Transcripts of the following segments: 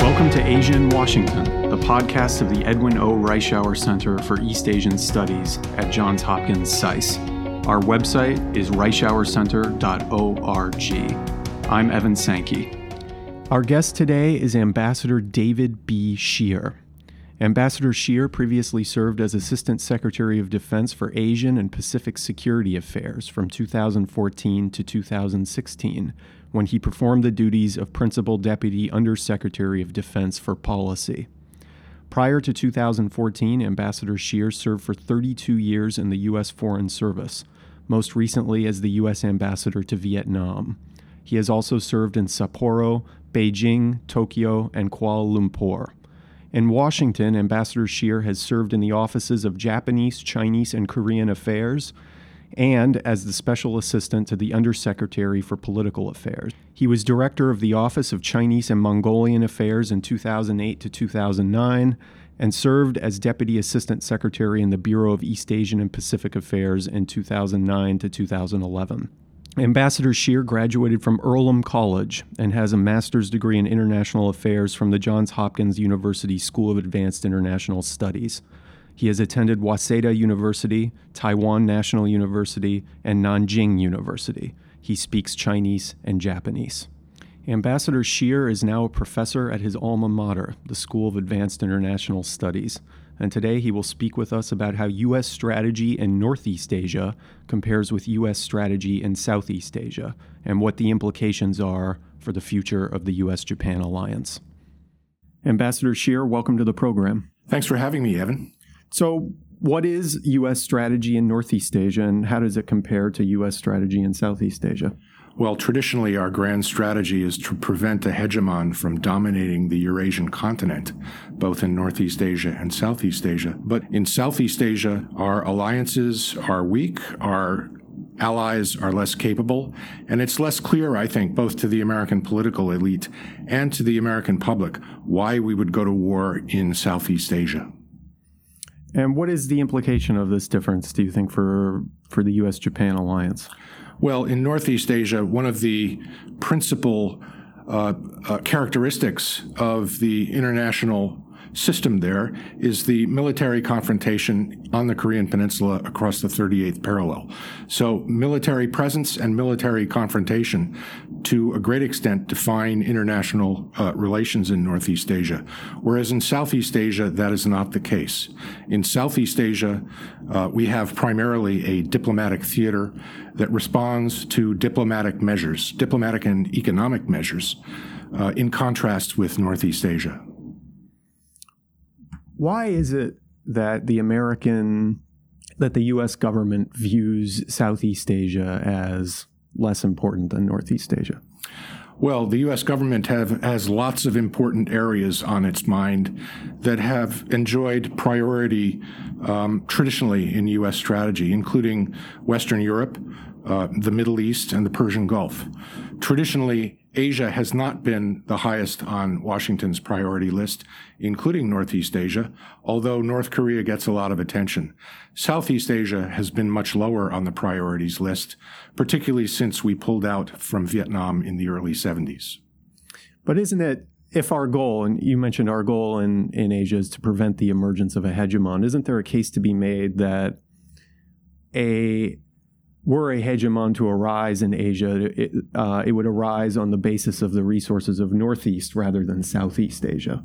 Welcome to Asia in Washington, the podcast of the Edwin O. Reischauer Center for East Asian Studies at Johns Hopkins SAIS. Our website is reischauercenter.org. I'm Evan Sankey. Our guest today is Ambassador David B. Shear. Ambassador Shear previously served as Assistant Secretary of Defense for Asian and Pacific Security Affairs from 2014 to 2016, when he performed the duties of Principal Deputy Undersecretary of Defense for Policy. Prior to 2014, Ambassador Shear served for 32 years in the U.S. Foreign Service, most recently as the U.S. Ambassador to Vietnam. He has also served in Sapporo, Beijing, Tokyo, and Kuala Lumpur. In Washington, Ambassador Shear has served in the offices of Japanese, Chinese, and Korean Affairs and as the Special Assistant to the Undersecretary for Political Affairs. He was Director of the Office of Chinese and Mongolian Affairs in 2008 to 2009 and served as Deputy Assistant Secretary in the Bureau of East Asian and Pacific Affairs in 2009 to 2011. Ambassador Shear graduated from Earlham College and has a master's degree in international affairs from the Johns Hopkins University School of Advanced International Studies. He has attended Waseda University, Taiwan National University, and Nanjing University. He speaks Chinese and Japanese. Ambassador Shear is now a professor at his alma mater, the School of Advanced International Studies, and today he will speak with us about how U.S. strategy in Northeast Asia compares with U.S. strategy in Southeast Asia and what the implications are for the future of the U.S. Japan alliance. Ambassador Shear, welcome to the program. Thanks for having me, Evan. So, what is U.S. strategy in Northeast Asia and how does it compare to U.S. strategy in Southeast Asia? Well, traditionally, our grand strategy is to prevent a hegemon from dominating the Eurasian continent, both in Northeast Asia and Southeast Asia. But in Southeast Asia, our alliances are weak, our allies are less capable, and it's less clear, I think, both to the American political elite and to the American public why we would go to war in Southeast Asia. And what is the implication of this difference, do you think, for, for the U.S. Japan alliance? Well, in Northeast Asia, one of the principal uh, uh, characteristics of the international system there is the military confrontation on the Korean Peninsula across the 38th parallel. So, military presence and military confrontation to a great extent define international uh, relations in Northeast Asia. Whereas in Southeast Asia, that is not the case. In Southeast Asia, uh, we have primarily a diplomatic theater that responds to diplomatic measures, diplomatic and economic measures, uh, in contrast with Northeast Asia. Why is it that the American, that the U.S. government views Southeast Asia as less important than Northeast Asia? Well, the U.S. government have, has lots of important areas on its mind that have enjoyed priority um, traditionally in U.S. strategy, including Western Europe, uh, the Middle East, and the Persian Gulf. Traditionally, Asia has not been the highest on Washington's priority list, including Northeast Asia, although North Korea gets a lot of attention. Southeast Asia has been much lower on the priorities list, particularly since we pulled out from Vietnam in the early 70s. But isn't it, if our goal, and you mentioned our goal in, in Asia is to prevent the emergence of a hegemon, isn't there a case to be made that a were a hegemon to arise in Asia, it, uh, it would arise on the basis of the resources of Northeast rather than Southeast Asia.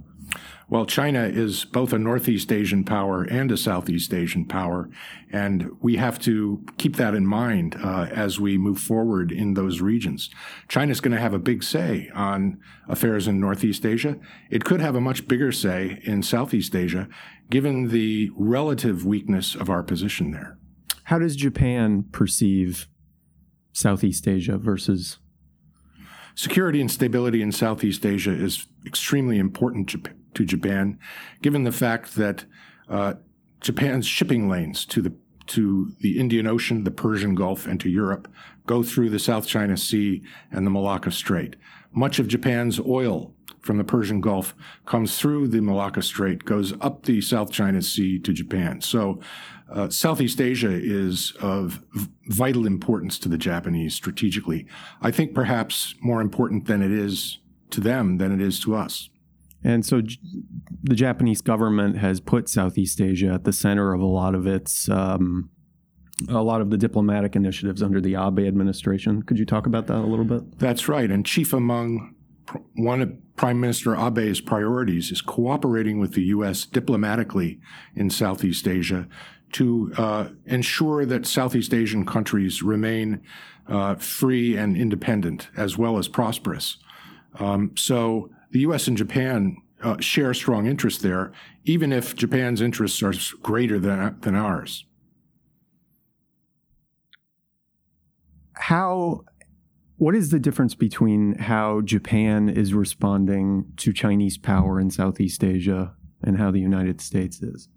Well, China is both a Northeast Asian power and a Southeast Asian power, and we have to keep that in mind uh, as we move forward in those regions. China is going to have a big say on affairs in Northeast Asia. It could have a much bigger say in Southeast Asia, given the relative weakness of our position there. How does Japan perceive Southeast Asia versus? Security and stability in Southeast Asia is extremely important to Japan, given the fact that uh, Japan's shipping lanes to the to the Indian Ocean, the Persian Gulf, and to Europe, go through the South China Sea and the Malacca Strait. Much of Japan's oil from the Persian Gulf comes through the Malacca Strait, goes up the South China Sea to Japan. So uh, Southeast Asia is of vital importance to the Japanese strategically. I think perhaps more important than it is to them than it is to us. And so J- the Japanese government has put Southeast Asia at the center of a lot of its um, a lot of the diplomatic initiatives under the Abe administration. Could you talk about that a little bit? That's right. And chief among one of Prime Minister Abe's priorities is cooperating with the U.S. diplomatically in Southeast Asia to uh, ensure that Southeast Asian countries remain uh, free and independent as well as prosperous. Um, so the U.S. and Japan uh, share strong interests there, even if Japan's interests are greater than, than ours. How what is the difference between how Japan is responding to Chinese power in Southeast Asia and how the United States is?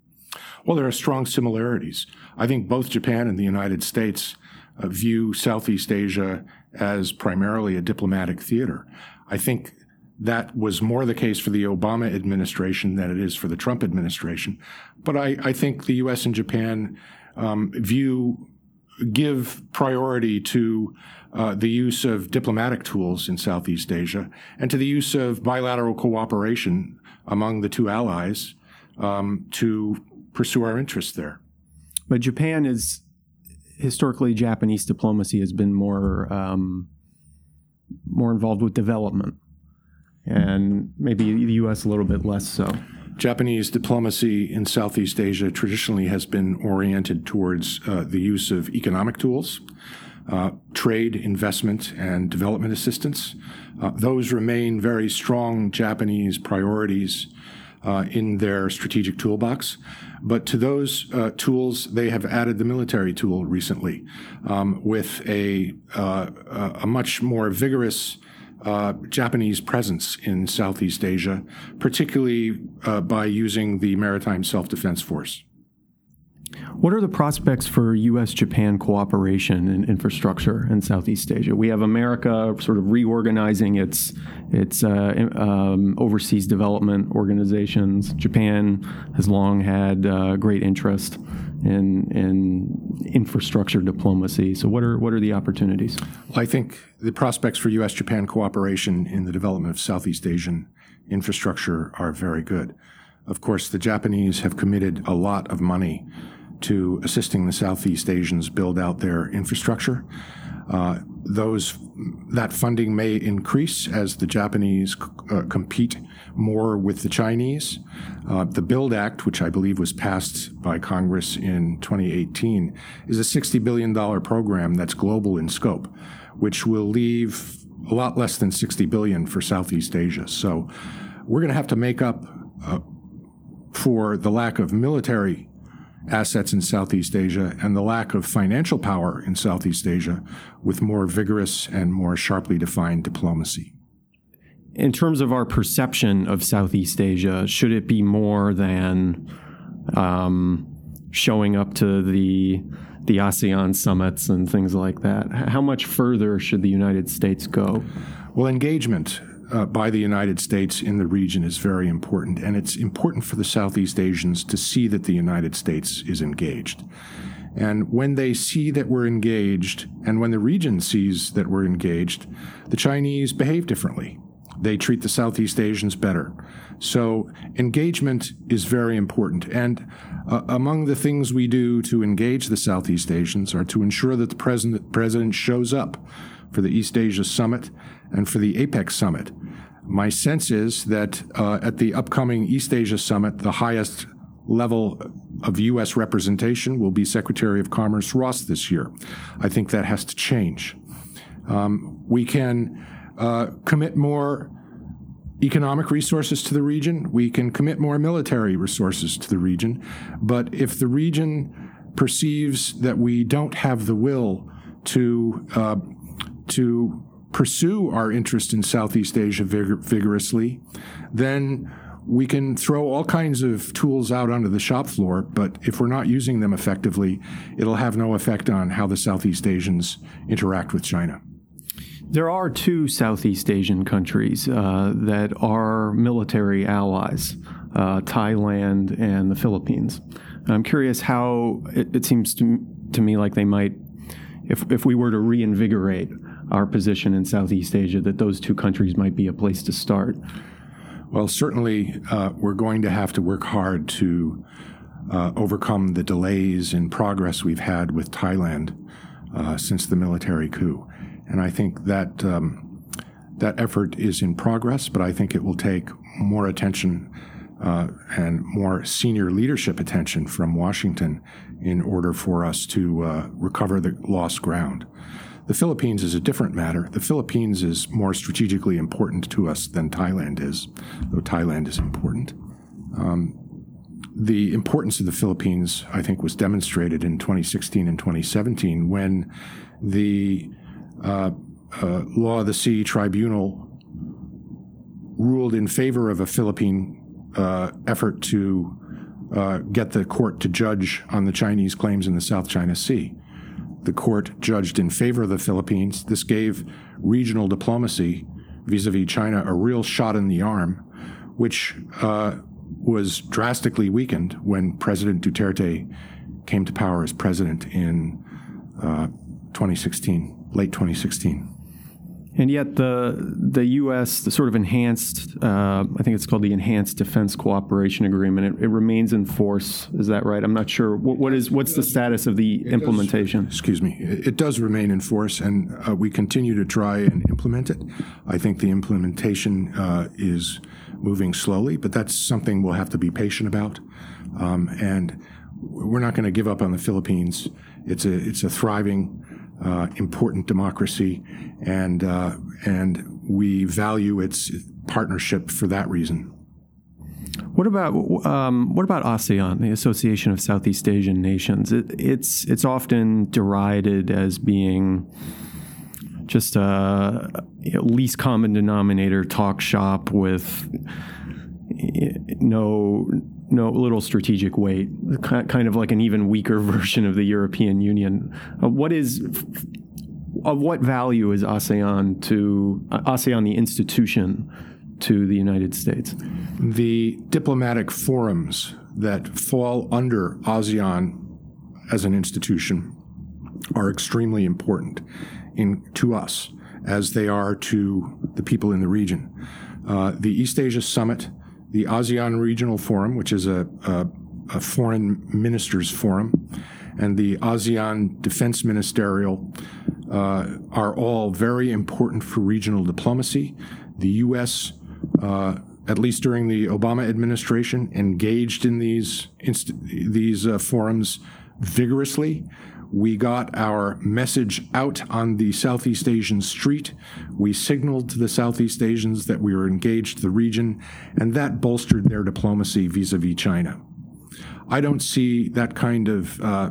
Well, there are strong similarities. I think both Japan and the United States uh, view Southeast Asia as primarily a diplomatic theater. I think that was more the case for the Obama administration than it is for the Trump administration. But I, I think the U.S. and Japan um, view, give priority to uh, the use of diplomatic tools in Southeast Asia and to the use of bilateral cooperation among the two allies um, to pursue our interests there. But Japan is historically Japanese diplomacy has been more um, more involved with development, and maybe the U.S. a little bit less so. Japanese diplomacy in Southeast Asia traditionally has been oriented towards uh, the use of economic tools uh, trade, investment, and development assistance. Uh, those remain very strong Japanese priorities uh, in their strategic toolbox. But to those uh, tools, they have added the military tool recently um, with a, uh, a much more vigorous uh, Japanese presence in Southeast Asia, particularly by using the Maritime Self Defense Force. What are the prospects for U.S. Japan cooperation in infrastructure in Southeast Asia? We have America sort of reorganizing its its uh, um, overseas development organizations. Japan has long had uh, great interest in in infrastructure diplomacy. So, what are what are the opportunities? Well, I think the prospects for U.S. Japan cooperation in the development of Southeast Asian infrastructure are very good. Of course, the Japanese have committed a lot of money to assisting the Southeast Asians build out their infrastructure. Uh, those that funding may increase as the Japanese uh, compete more with the Chinese. Uh, the Build Act, which I believe was passed by Congress in 2018, is a $60 billion program that's global in scope, which will leave a lot less than 60 billion for Southeast Asia. So we're going to have to make up uh, for the lack of military assets in Southeast Asia and the lack of financial power in Southeast Asia with more vigorous and more sharply defined diplomacy. In terms of our perception of Southeast Asia, should it be more than um, showing up to the the ASEAN summits and things like that? How much further should the United States go? Well, engagement uh, by the United States in the region is very important, and it's important for the Southeast Asians to see that the United States is engaged. And when they see that we're engaged, and when the region sees that we're engaged, the Chinese behave differently. They treat the Southeast Asians better. So engagement is very important. And uh, among the things we do to engage the Southeast Asians are to ensure that the president, president shows up for the East Asia Summit and for the APEC Summit. My sense is that uh, at the upcoming East Asia Summit, the highest level of U.S. representation will be Secretary of Commerce Ross this year. I think that has to change. Um, we can uh, commit more economic resources to the region. We can commit more military resources to the region. But if the region perceives that we don't have the will to uh, to pursue our interest in Southeast Asia vigor- vigorously, then we can throw all kinds of tools out onto the shop floor, but if we're not using them effectively, it'll have no effect on how the Southeast Asians interact with China. There are two Southeast Asian countries uh, that are military allies uh, Thailand and the Philippines. I'm curious how it, it seems to, to me like they might, if, if we were to reinvigorate our position in Southeast Asia, that those two countries might be a place to start. Well, certainly uh, we're going to have to work hard to uh, overcome the delays in progress we've had with Thailand uh, since the military coup. And I think that um, that effort is in progress, but I think it will take more attention uh, and more senior leadership attention from Washington in order for us to uh, recover the lost ground. The Philippines is a different matter. The Philippines is more strategically important to us than Thailand is, though Thailand is important. Um, the importance of the Philippines, I think, was demonstrated in 2016 and 2017 when the uh, uh, Law of the Sea Tribunal ruled in favor of a Philippine uh, effort to uh, get the court to judge on the Chinese claims in the South China Sea the court judged in favor of the Philippines. This gave regional diplomacy vis a vis China a real shot in the arm, which uh, was drastically weakened when President Duterte came to power as president in uh, 2016, late 2016. And yet, the the U.S. the sort of enhanced, uh, I think it's called the Enhanced Defense Cooperation Agreement. It, it, remains in force. Is that right? I'm not sure. what, what is what's the status of the it implementation? Does, excuse me. It, it, does remain in force, and uh, we continue to try and implement it. I think the implementation uh, is moving slowly, but that's something we'll have to be patient about. Um, and we're not going to give up on the Philippines. It's a it's a thriving uh, important democracy, and uh, and we value its partnership for that reason. What about um, what about ASEAN, the Association of Southeast Asian Nations? It, it's it's often derided as being just a least common denominator talk shop with no no little strategic weight, kind of like an even weaker version of the European Union. Uh, what is of what value is ASEAN to uh, ASEAN the institution to the United States? The diplomatic forums that fall under ASEAN as an institution are extremely important in to us as they are to the people in the region. Uh, the East Asia Summit the ASEAN Regional Forum, which is a, a, a foreign ministers forum, and the ASEAN Defense Ministerial uh, are all very important for regional diplomacy. The U.S., uh, at least during the Obama administration, engaged in these inst- these uh, forums vigorously. We got our message out on the Southeast Asian street. We signaled to the Southeast Asians that we were engaged the region, and that bolstered their diplomacy vis a vis China. I don't see that kind of uh,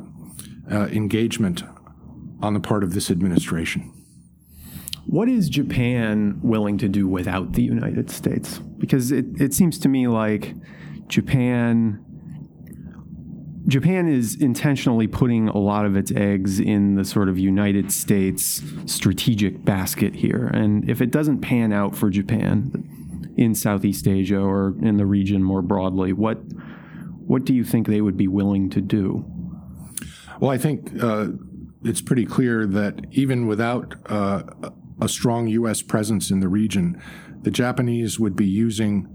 uh, engagement on the part of this administration. What is Japan willing to do without the United States? Because it, it seems to me like Japan Japan is intentionally putting a lot of its eggs in the sort of United States strategic basket here. And if it doesn't pan out for Japan in Southeast Asia or in the region more broadly, what what do you think they would be willing to do? Well, I think uh, it's pretty clear that even without uh, a strong U.S. presence in the region, the Japanese would be using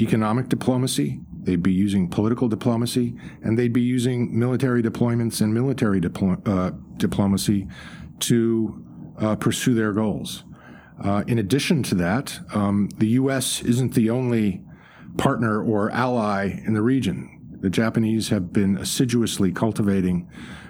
economic diplomacy They'd be using political diplomacy, and they'd be using military deployments and military diplo- uh, diplomacy to uh, pursue their goals. Uh, in addition to that, um, the U.S. isn't the only partner or ally in the region. The Japanese have been assiduously cultivating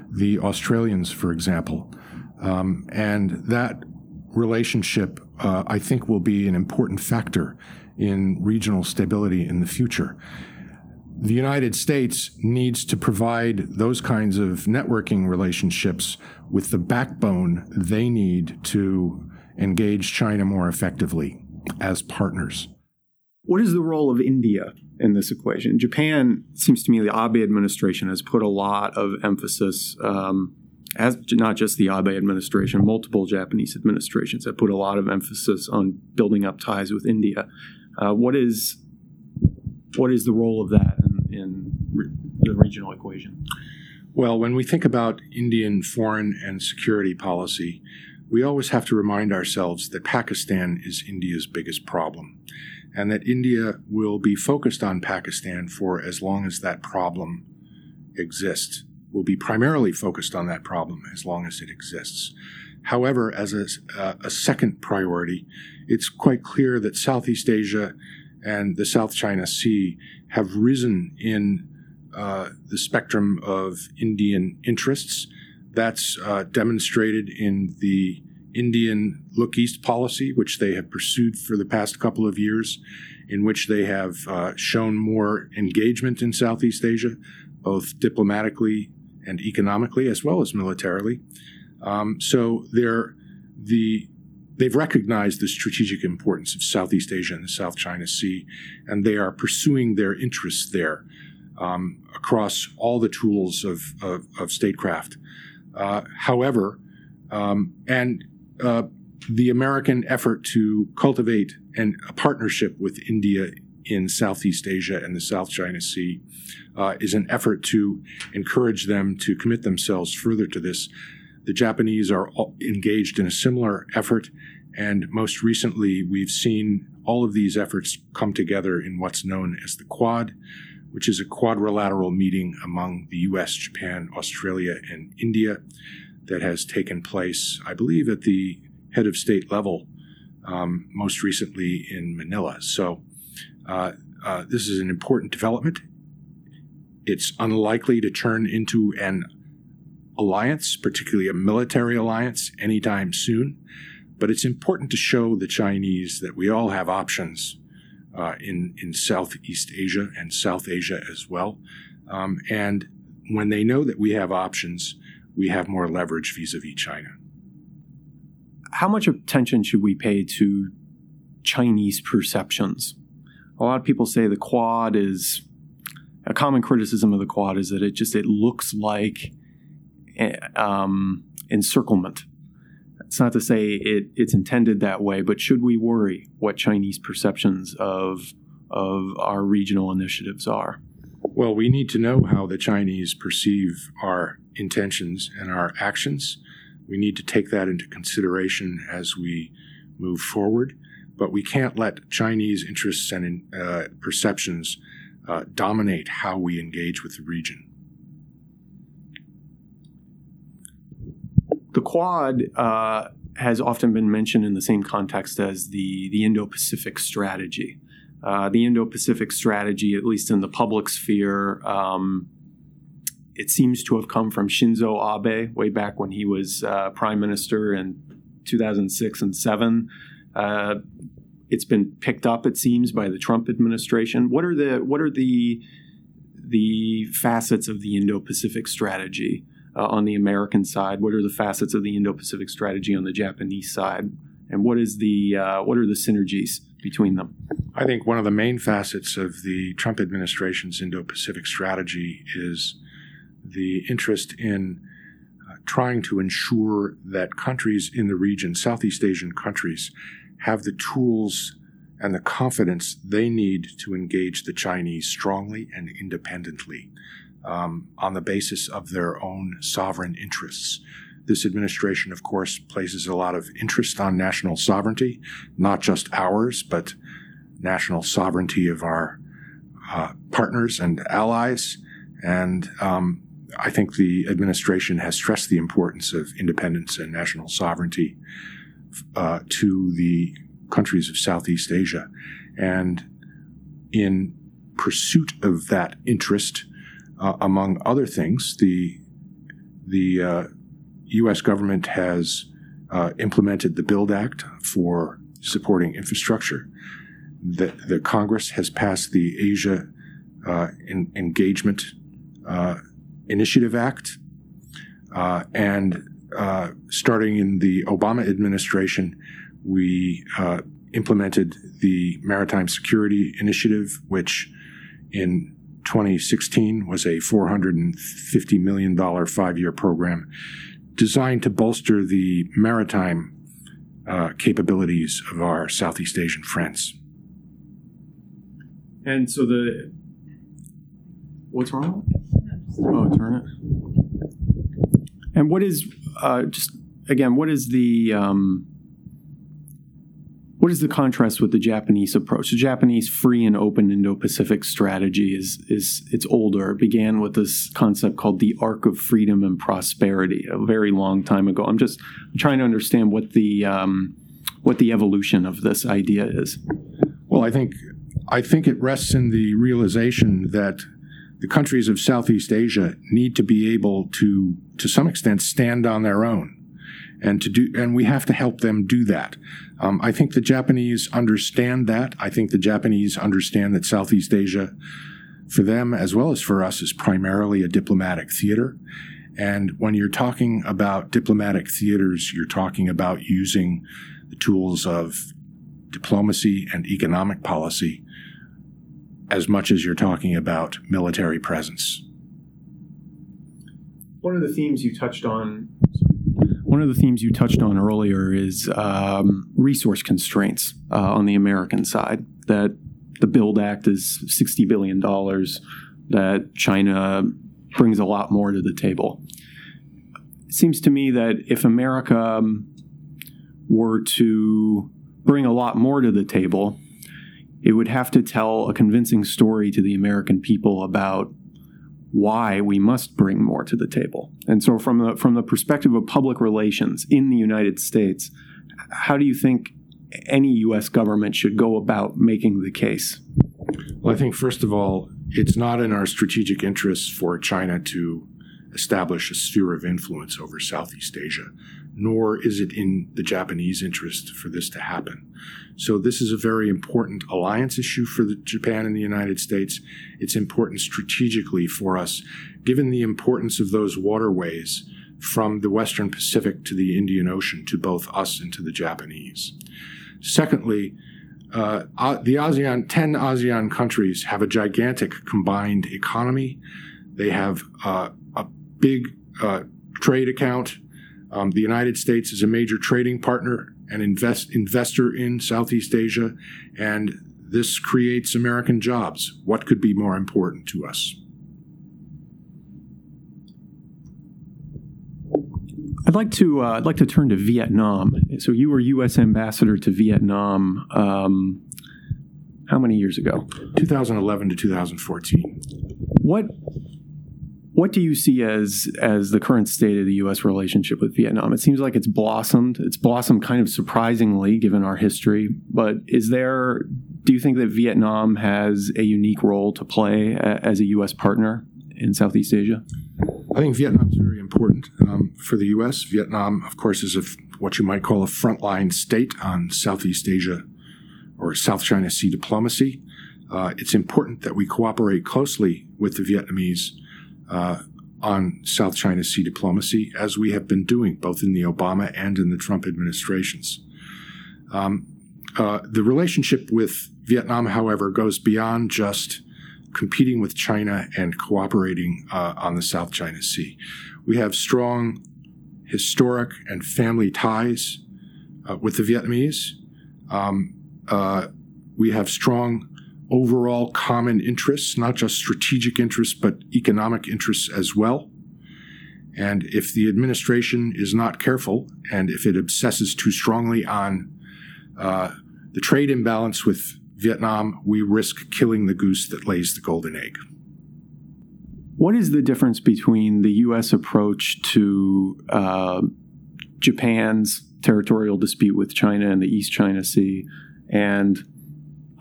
the Australians, for example. Um, and that relationship, uh, I think, will be an important factor in regional stability in the future the United States needs to provide those kinds of networking relationships with the backbone they need to engage China more effectively as partners. What is the role of India in this equation. Japan seems to me the Abe administration has put a lot of emphasis, um, as not just the Abe administration, multiple Japanese administrations have put a lot of emphasis on building up ties with India. Uh, what is what is the role of that in, re- the regional equation? Well, when we think about Indian foreign and security policy, we always have to remind ourselves that Pakistan is India's biggest problem and that India will be focused on Pakistan for as long as that problem exists, will be primarily focused on that problem as long as it exists. However, as a, a second priority, it's quite clear that Southeast Asia and the South China Sea have risen in uh, the spectrum of Indian interests. That's uh, demonstrated in the Indian Look East policy, which they have pursued for the past couple of years, in which they have uh, shown more engagement in Southeast Asia, both diplomatically and economically, as well as militarily. Um, so the they've recognized the strategic importance of Southeast Asia and the South China Sea, and they are pursuing their interests there um, across all the tools of, of, of statecraft. Uh, however, um, and uh, the American effort to cultivate an, a partnership with India in Southeast Asia and the South China Sea uh, is an effort to encourage them to commit themselves further to this. The Japanese are engaged in a similar effort, and most recently, we've seen all of these efforts come together in what's known as the Quad, which is a quadrilateral meeting among the US, Japan, Australia, and India that has taken place, I believe, at the head of state level, um, most recently in Manila. So, uh, uh, this is an important development. It's unlikely to turn into an alliance, particularly a military alliance, anytime soon. But it's important to show the Chinese that we all have options uh, in in Southeast Asia and South Asia as well. Um, and when they know that we have options, we have more leverage vis-a-vis China. How much attention should we pay to Chinese perceptions? A lot of people say the Quad is a common criticism of the Quad is that it just it looks like um, encirclement it's not to say it, it's intended that way, but should we worry what Chinese perceptions of of our regional initiatives are? Well, we need to know how the Chinese perceive our intentions and our actions. We need to take that into consideration as we move forward, but we can't let Chinese interests and uh, perceptions uh, dominate how we engage with the region. The Quad uh, has often been mentioned in the same context as the the Indo-Pacific strategy. Uh, the Indo-Pacific strategy, at least in the public sphere, um, it seems to have come from Shinzo Abe way back when he was uh, prime minister in 2006 and seven. Uh, it's been picked up, it seems, by the Trump administration. What are the what are the the facets of the Indo-Pacific strategy uh, on the American side? What are the facets of the Indo-Pacific strategy on the Japanese side? And what is the uh, what are the synergies between them? I think one of the main facets of the Trump administration's Indo-Pacific strategy is the interest in uh, trying to ensure that countries in the region, Southeast Asian countries, have the tools and the confidence they need to engage the Chinese strongly and independently um, on the basis of their own sovereign interests. This administration, of course, places a lot of interest on national sovereignty, not just ours, but national sovereignty of our uh, partners and allies. And um, I think the administration has stressed the importance of independence and national sovereignty uh, to the countries of Southeast Asia. And in pursuit of that interest, uh, among other things, the the uh, U.S. government has uh, implemented the Build Act for supporting infrastructure. The, the Congress has passed the Asia uh, in, Engagement uh, Initiative Act, uh, and starting in the Obama administration, we implemented the Maritime Security Initiative, which in 2016 was a $450 million five year program designed to bolster the maritime uh, capabilities of our Southeast Asian friends. And so the. What's wrong? Oh, turn it. And what is, uh, just again, what is the. Um, what is the contrast with the Japanese approach? The Japanese free and open Indo-Pacific strategy is is it's older. It began with this concept called the arc of freedom and prosperity a very long time ago. I'm just trying to understand what the um, what the evolution of this idea is. Well, I think I think it rests in the realization that the countries of Southeast Asia need to be able to, to some extent, stand on their own and to do and we have to help them do that. Um, I think the Japanese understand that. I think the Japanese understand that Southeast Asia, for them as well as for us, is primarily a diplomatic theater. And when you're talking about diplomatic theaters, you're talking about using the tools of diplomacy and economic policy as much as you're talking about military presence. One of the themes you touched on one of the themes you touched on earlier is um, resource constraints uh, on the American side. That the Build Act is $60 billion, that China brings a lot more to the table. It seems to me that if America um, were to bring a lot more to the table, it would have to tell a convincing story to the American people about why we must bring more to the table. And so, from the from the perspective of public relations in the United States, how do you think any U.S. government should go about making the case? Well, I think first of all, it's not in our strategic interests for China to establish a sphere of influence over Southeast Asia, nor is it in the Japanese interest for this to happen. So this is a very important alliance issue for Japan and the United States. It's important strategically for us, given the importance of those waterways from the Western Pacific to the Indian Ocean to both us and to the Japanese. Secondly, uh, the ASEAN, 10 ASEAN countries have a gigantic combined economy. They have uh, big uh, trade account. Um, the United States is a major trading partner and invest, investor in Southeast Asia, and this creates American jobs. What could be more important to us? I'd like to uh, I'd like to turn to Vietnam. So you were U.S. ambassador to Vietnam. Um, how many years ago? 2011 to 2014. What what do you see as as the current state of the U.S. relationship with Vietnam? It seems like it's blossomed. It's blossomed kind of surprisingly, given our history. But is there? Do you think that Vietnam has a unique role to play as a U.S. partner in Southeast Asia? I think Vietnam is very important um, for the U.S. Vietnam, of course, is a, what you might call a frontline state on Southeast Asia or South China Sea diplomacy. Uh, it's important that we cooperate closely with the Vietnamese uh, on South China Sea diplomacy, as we have been doing both in the Obama and in the Trump administrations. Um, uh, the relationship with Vietnam, however, goes beyond just competing with China and cooperating uh, on the South China Sea. We have strong historic and family ties uh, with the Vietnamese. Um, uh, we have strong overall common interests, not just strategic interests, but economic interests as well. And if the administration is not careful and if it obsesses too strongly on uh, the trade imbalance with Vietnam, we risk killing the goose that lays the golden egg. What is the difference between the U.S. approach to uh, Japan's territorial dispute with China in the East China Sea and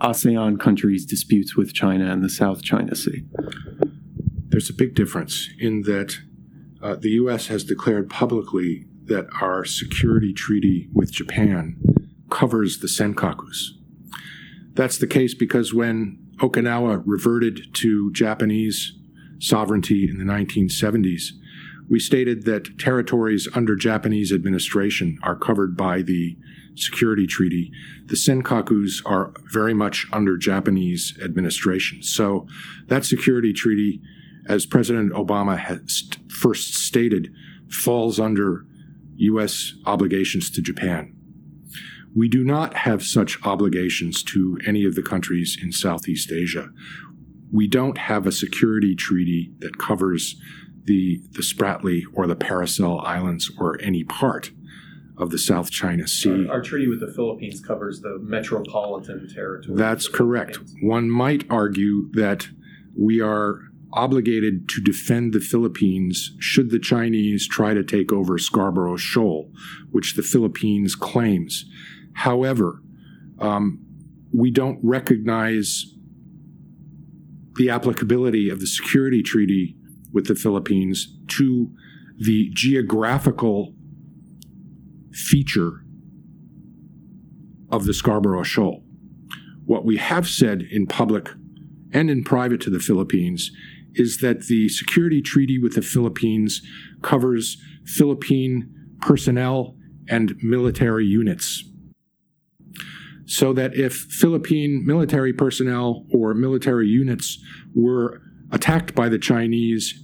ASEAN countries' disputes with China and the South China Sea? There's a big difference in that uh, the U.S. has declared publicly that our security treaty with Japan covers the Senkakus. That's the case because when Okinawa reverted to Japanese sovereignty in the 1970s, we stated that territories under Japanese administration are covered by the security treaty. The Senkakus are very much under Japanese administration. So that security treaty, as President Obama has first stated, falls under U.S. obligations to Japan. We do not have such obligations to any of the countries in Southeast Asia. We don't have a security treaty that covers the, the Spratly or the Paracel Islands or any part of the South China Sea. Our, our, treaty with the Philippines covers the metropolitan territory. That's correct. One might argue that we are obligated to defend the Philippines should the Chinese try to take over Scarborough Shoal, which the Philippines claims. However, um, we don't recognize the applicability of the security treaty with the Philippines to the geographical feature of the Scarborough Shoal. What we have said in public and in private to the Philippines is that the security treaty with the Philippines covers Philippine personnel and military units. So that if Philippine military personnel or military units were attacked by the Chinese,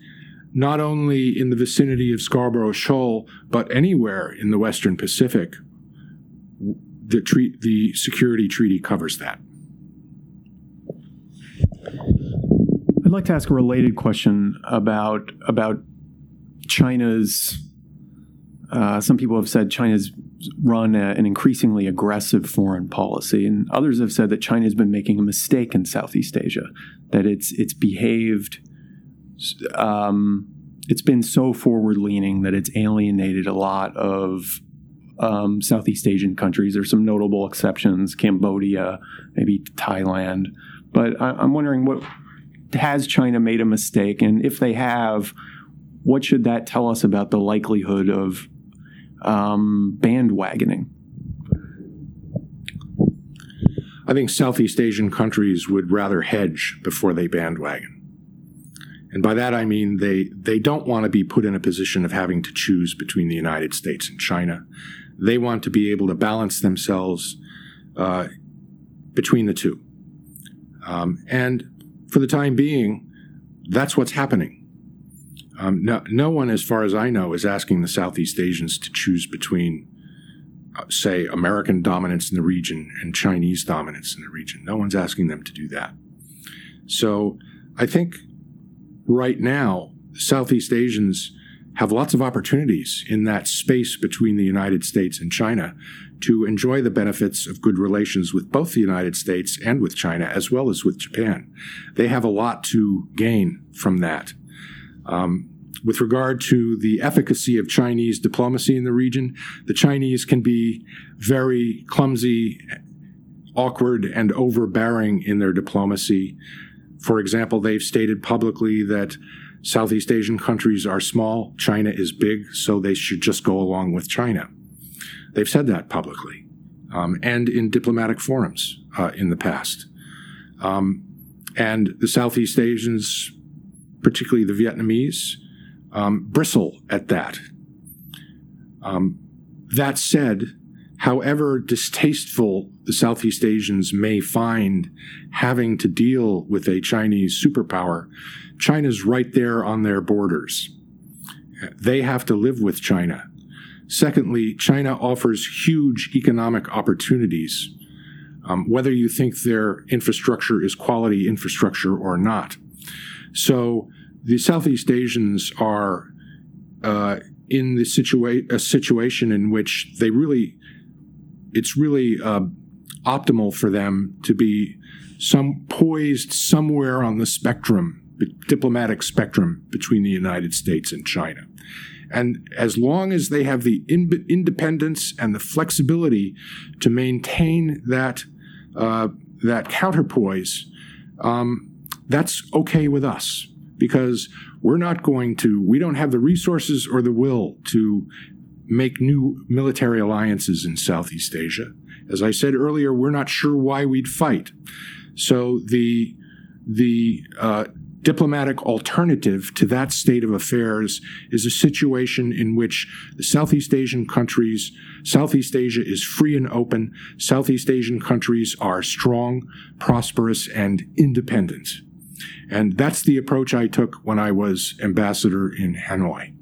not only in the vicinity of Scarborough Shoal, but anywhere in the Western Pacific, the, the security treaty covers that. I'd like to ask a related question about about China's. Uh, some people have said China's run a, an increasingly aggressive foreign policy, and others have said that China has been making a mistake in Southeast Asia. That it's it's behaved. Um, it's been so forward leaning that it's alienated a lot of um, Southeast Asian countries. There's some notable exceptions: Cambodia, maybe Thailand. But I, I'm wondering what has China made a mistake? And if they have, what should that tell us about the likelihood of um, bandwagoning? I think Southeast Asian countries would rather hedge before they bandwagon. And by that I mean they, they don't want to be put in a position of having to choose between the United States and China. They want to be able to balance themselves uh, between the two. Um, and for the time being, that's what's happening. Um, no, no one, as far as I know, is asking the Southeast Asians to choose between, uh, say, American dominance in the region and Chinese dominance in the region. No one's asking them to do that. So I think right now, Southeast Asians have lots of opportunities in that space between the United States and China to enjoy the benefits of good relations with both the United States and with China, as well as with Japan. They have a lot to gain from that. Um, with regard to the efficacy of Chinese diplomacy in the region, the Chinese can be very clumsy, awkward, and overbearing in their diplomacy. For example, they've stated publicly that Southeast Asian countries are small, China is big, so they should just go along with China. They've said that publicly um, and in diplomatic forums uh, in the past. Um, and the Southeast Asians, particularly the Vietnamese, um, bristle at that. Um, that said, however distasteful the Southeast Asians may find having to deal with a Chinese superpower, China's right there on their borders. They have to live with China. Secondly, China offers huge economic opportunities, um, whether you think their infrastructure is quality infrastructure or not. So the Southeast Asians are uh, in the situa- a situation in which they really, it's really uh, optimal for them to be some poised somewhere on the spectrum the diplomatic spectrum between the United States and China. And as long as they have the in- independence and the flexibility to maintain that uh, that counterpoise, um, that's okay with us because we're not going to. We don't have the resources or the will to make new military alliances in Southeast Asia. As I said earlier, we're not sure why we'd fight. So the the uh, diplomatic alternative to that state of affairs is a situation in which the Southeast Asian countries, Southeast Asia is free and open. Southeast Asian countries are strong, prosperous, and independent. And that's the approach I took when I was ambassador in Hanoi.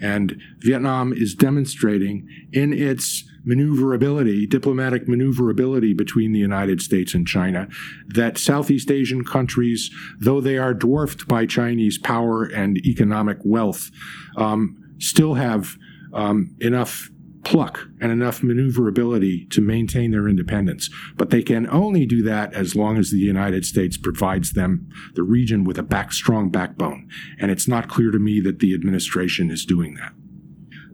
And Vietnam is demonstrating in its maneuverability, diplomatic maneuverability between the United States and China, that Southeast Asian countries, though they are dwarfed by Chinese power and economic wealth, um, still have um, enough pluck and enough maneuverability to maintain their independence. But they can only do that as long as the United States provides them, the region, with a back, strong backbone. And it's not clear to me that the administration is doing that.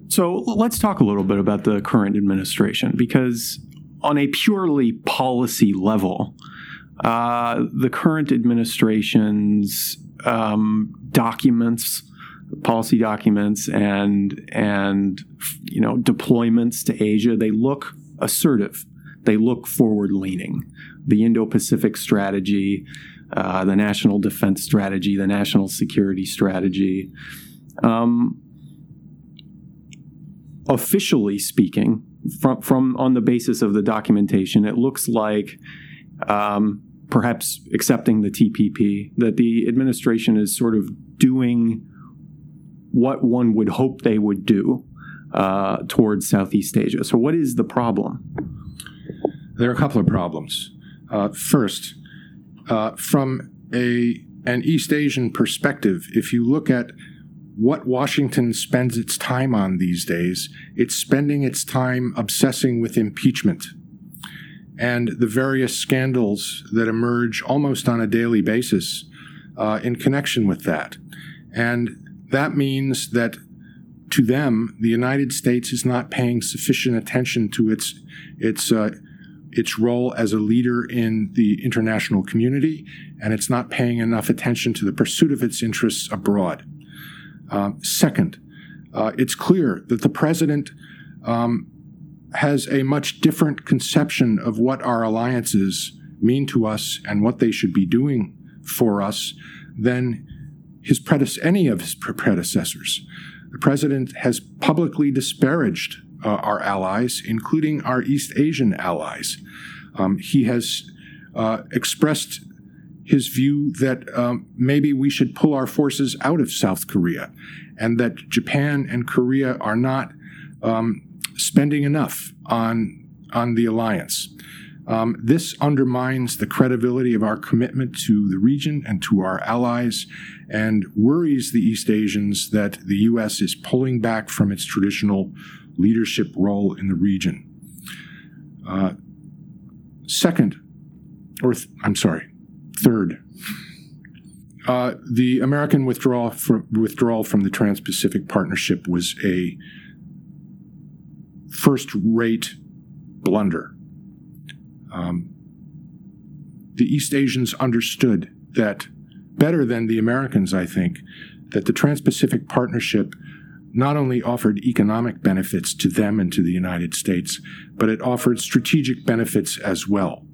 So let's talk a little bit about the current administration because, on a purely policy level, uh, the current administration's um, documents, policy documents, and and you know deployments to Asia, they look assertive. They look forward leaning. The Indo Pacific strategy, uh, the national defense strategy, the national security strategy. Um, officially speaking, from, from on the basis of the documentation, it looks like um, perhaps accepting the TPP, that the administration is sort of doing what one would hope they would do uh, towards Southeast Asia. So, what is the problem? There are a couple of problems. Uh, first, uh, from a an East Asian perspective, if you look at what Washington spends its time on these days, it's spending its time obsessing with impeachment and the various scandals that emerge almost on a daily basis uh, in connection with that. And that means that to them, the United States is not paying sufficient attention to its its uh, its role as a leader in the international community, and it's not paying enough attention to the pursuit of its interests abroad. Um, second, uh, it's clear that the president um, has a much different conception of what our alliances mean to us and what they should be doing for us than his any of his predecessors. The president has publicly disparaged uh, our allies, including our East Asian allies. Um, he has uh, expressed his view that um, maybe we should pull our forces out of South Korea and that Japan and Korea are not um, spending enough on, on the alliance. Um, this undermines the credibility of our commitment to the region and to our allies and worries the East Asians that the U.S. is pulling back from its traditional leadership role in the region. Uh, second, or th- I'm sorry, Third, uh, the American withdrawal from, withdrawal from the Trans Pacific Partnership was a first rate blunder. Um, the East Asians understood that better than the Americans, I think, that the Trans Pacific Partnership not only offered economic benefits to them and to the United States, but it offered strategic benefits as well.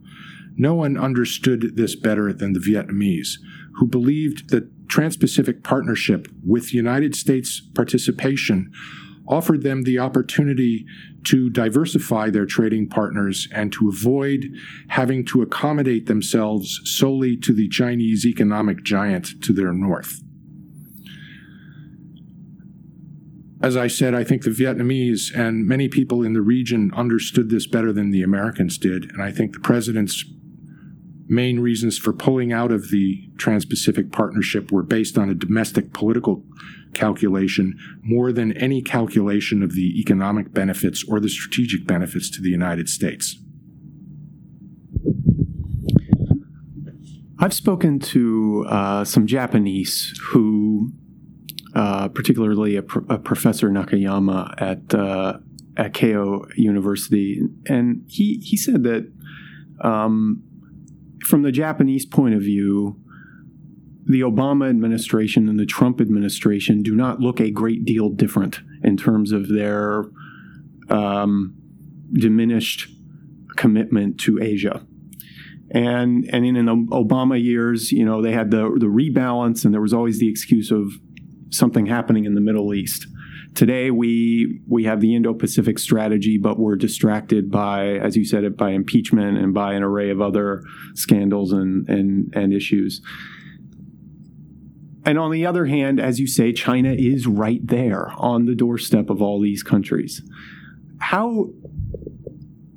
No one understood this better than the Vietnamese, who believed that Trans Pacific Partnership, with United States participation, offered them the opportunity to diversify their trading partners and to avoid having to accommodate themselves solely to the Chinese economic giant to their north. As I said, I think the Vietnamese and many people in the region understood this better than the Americans did, and I think the president's main reasons for pulling out of the Trans Pacific Partnership were based on a domestic political calculation more than any calculation of the economic benefits or the strategic benefits to the United States. I've spoken to uh, some Japanese who, uh, particularly a, pr- a, professor Nakayama at uh, at Keio University, and he he said that um, from the Japanese point of view, the Obama administration and the Trump administration do not look a great deal different in terms of their um, diminished commitment to Asia. And and in the Obama years, you know, they had the the rebalance, and there was always the excuse of something happening in the Middle East. Today we we have the Indo-Pacific strategy, but we're distracted by, as you said, it by impeachment and by an array of other scandals and and and issues. And on the other hand, as you say, China is right there on the doorstep of all these countries. How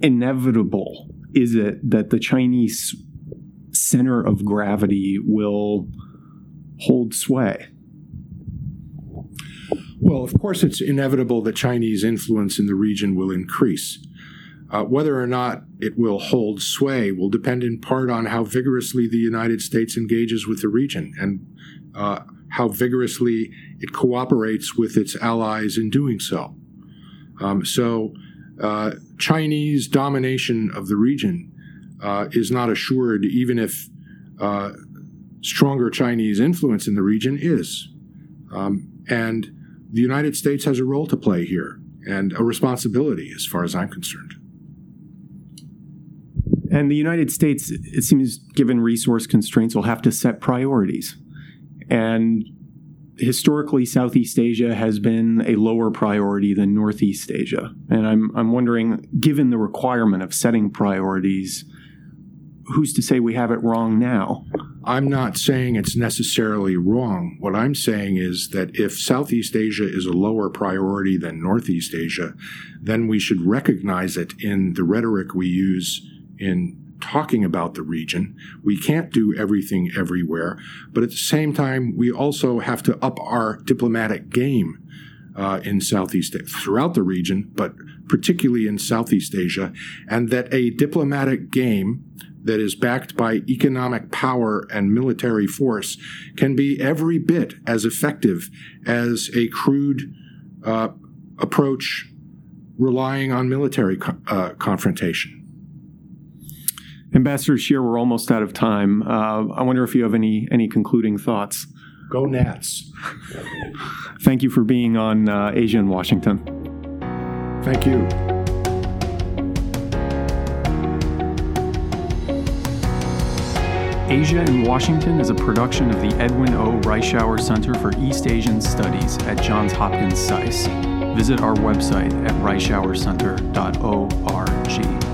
inevitable is it that the Chinese center of gravity will hold sway? Well, of course, it's inevitable that Chinese influence in the region will increase. Uh, whether or not it will hold sway will depend in part on how vigorously the United States engages with the region and uh, how vigorously it cooperates with its allies in doing so. Um, so, uh, Chinese domination of the region uh, is not assured, even if uh, stronger Chinese influence in the region is. Um, and the United States has a role to play here and a responsibility, as far as I'm concerned. And the United States, it seems, given resource constraints, will have to set priorities. And historically, Southeast Asia has been a lower priority than Northeast Asia. And I'm, I'm wondering, given the requirement of setting priorities, who's to say we have it wrong now? I'm not saying it's necessarily wrong. What I'm saying is that if Southeast Asia is a lower priority than Northeast Asia, then we should recognize it in the rhetoric we use in talking about the region. We can't do everything everywhere, but at the same time, we also have to up our diplomatic game uh, in Southeast throughout the region, but particularly in Southeast Asia, and that a diplomatic game that is backed by economic power and military force can be every bit as effective as a crude uh, approach relying on military co- uh, confrontation. Ambassador Shear, we're almost out of time. Uh, I wonder if you have any any concluding thoughts. Go Nats! Thank you for being on uh, Asia in Washington. Thank you. Asia in Washington is a production of the Edwin O. Reischauer Center for East Asian Studies at Johns Hopkins SAIS. Visit our website at reischauercenter.org.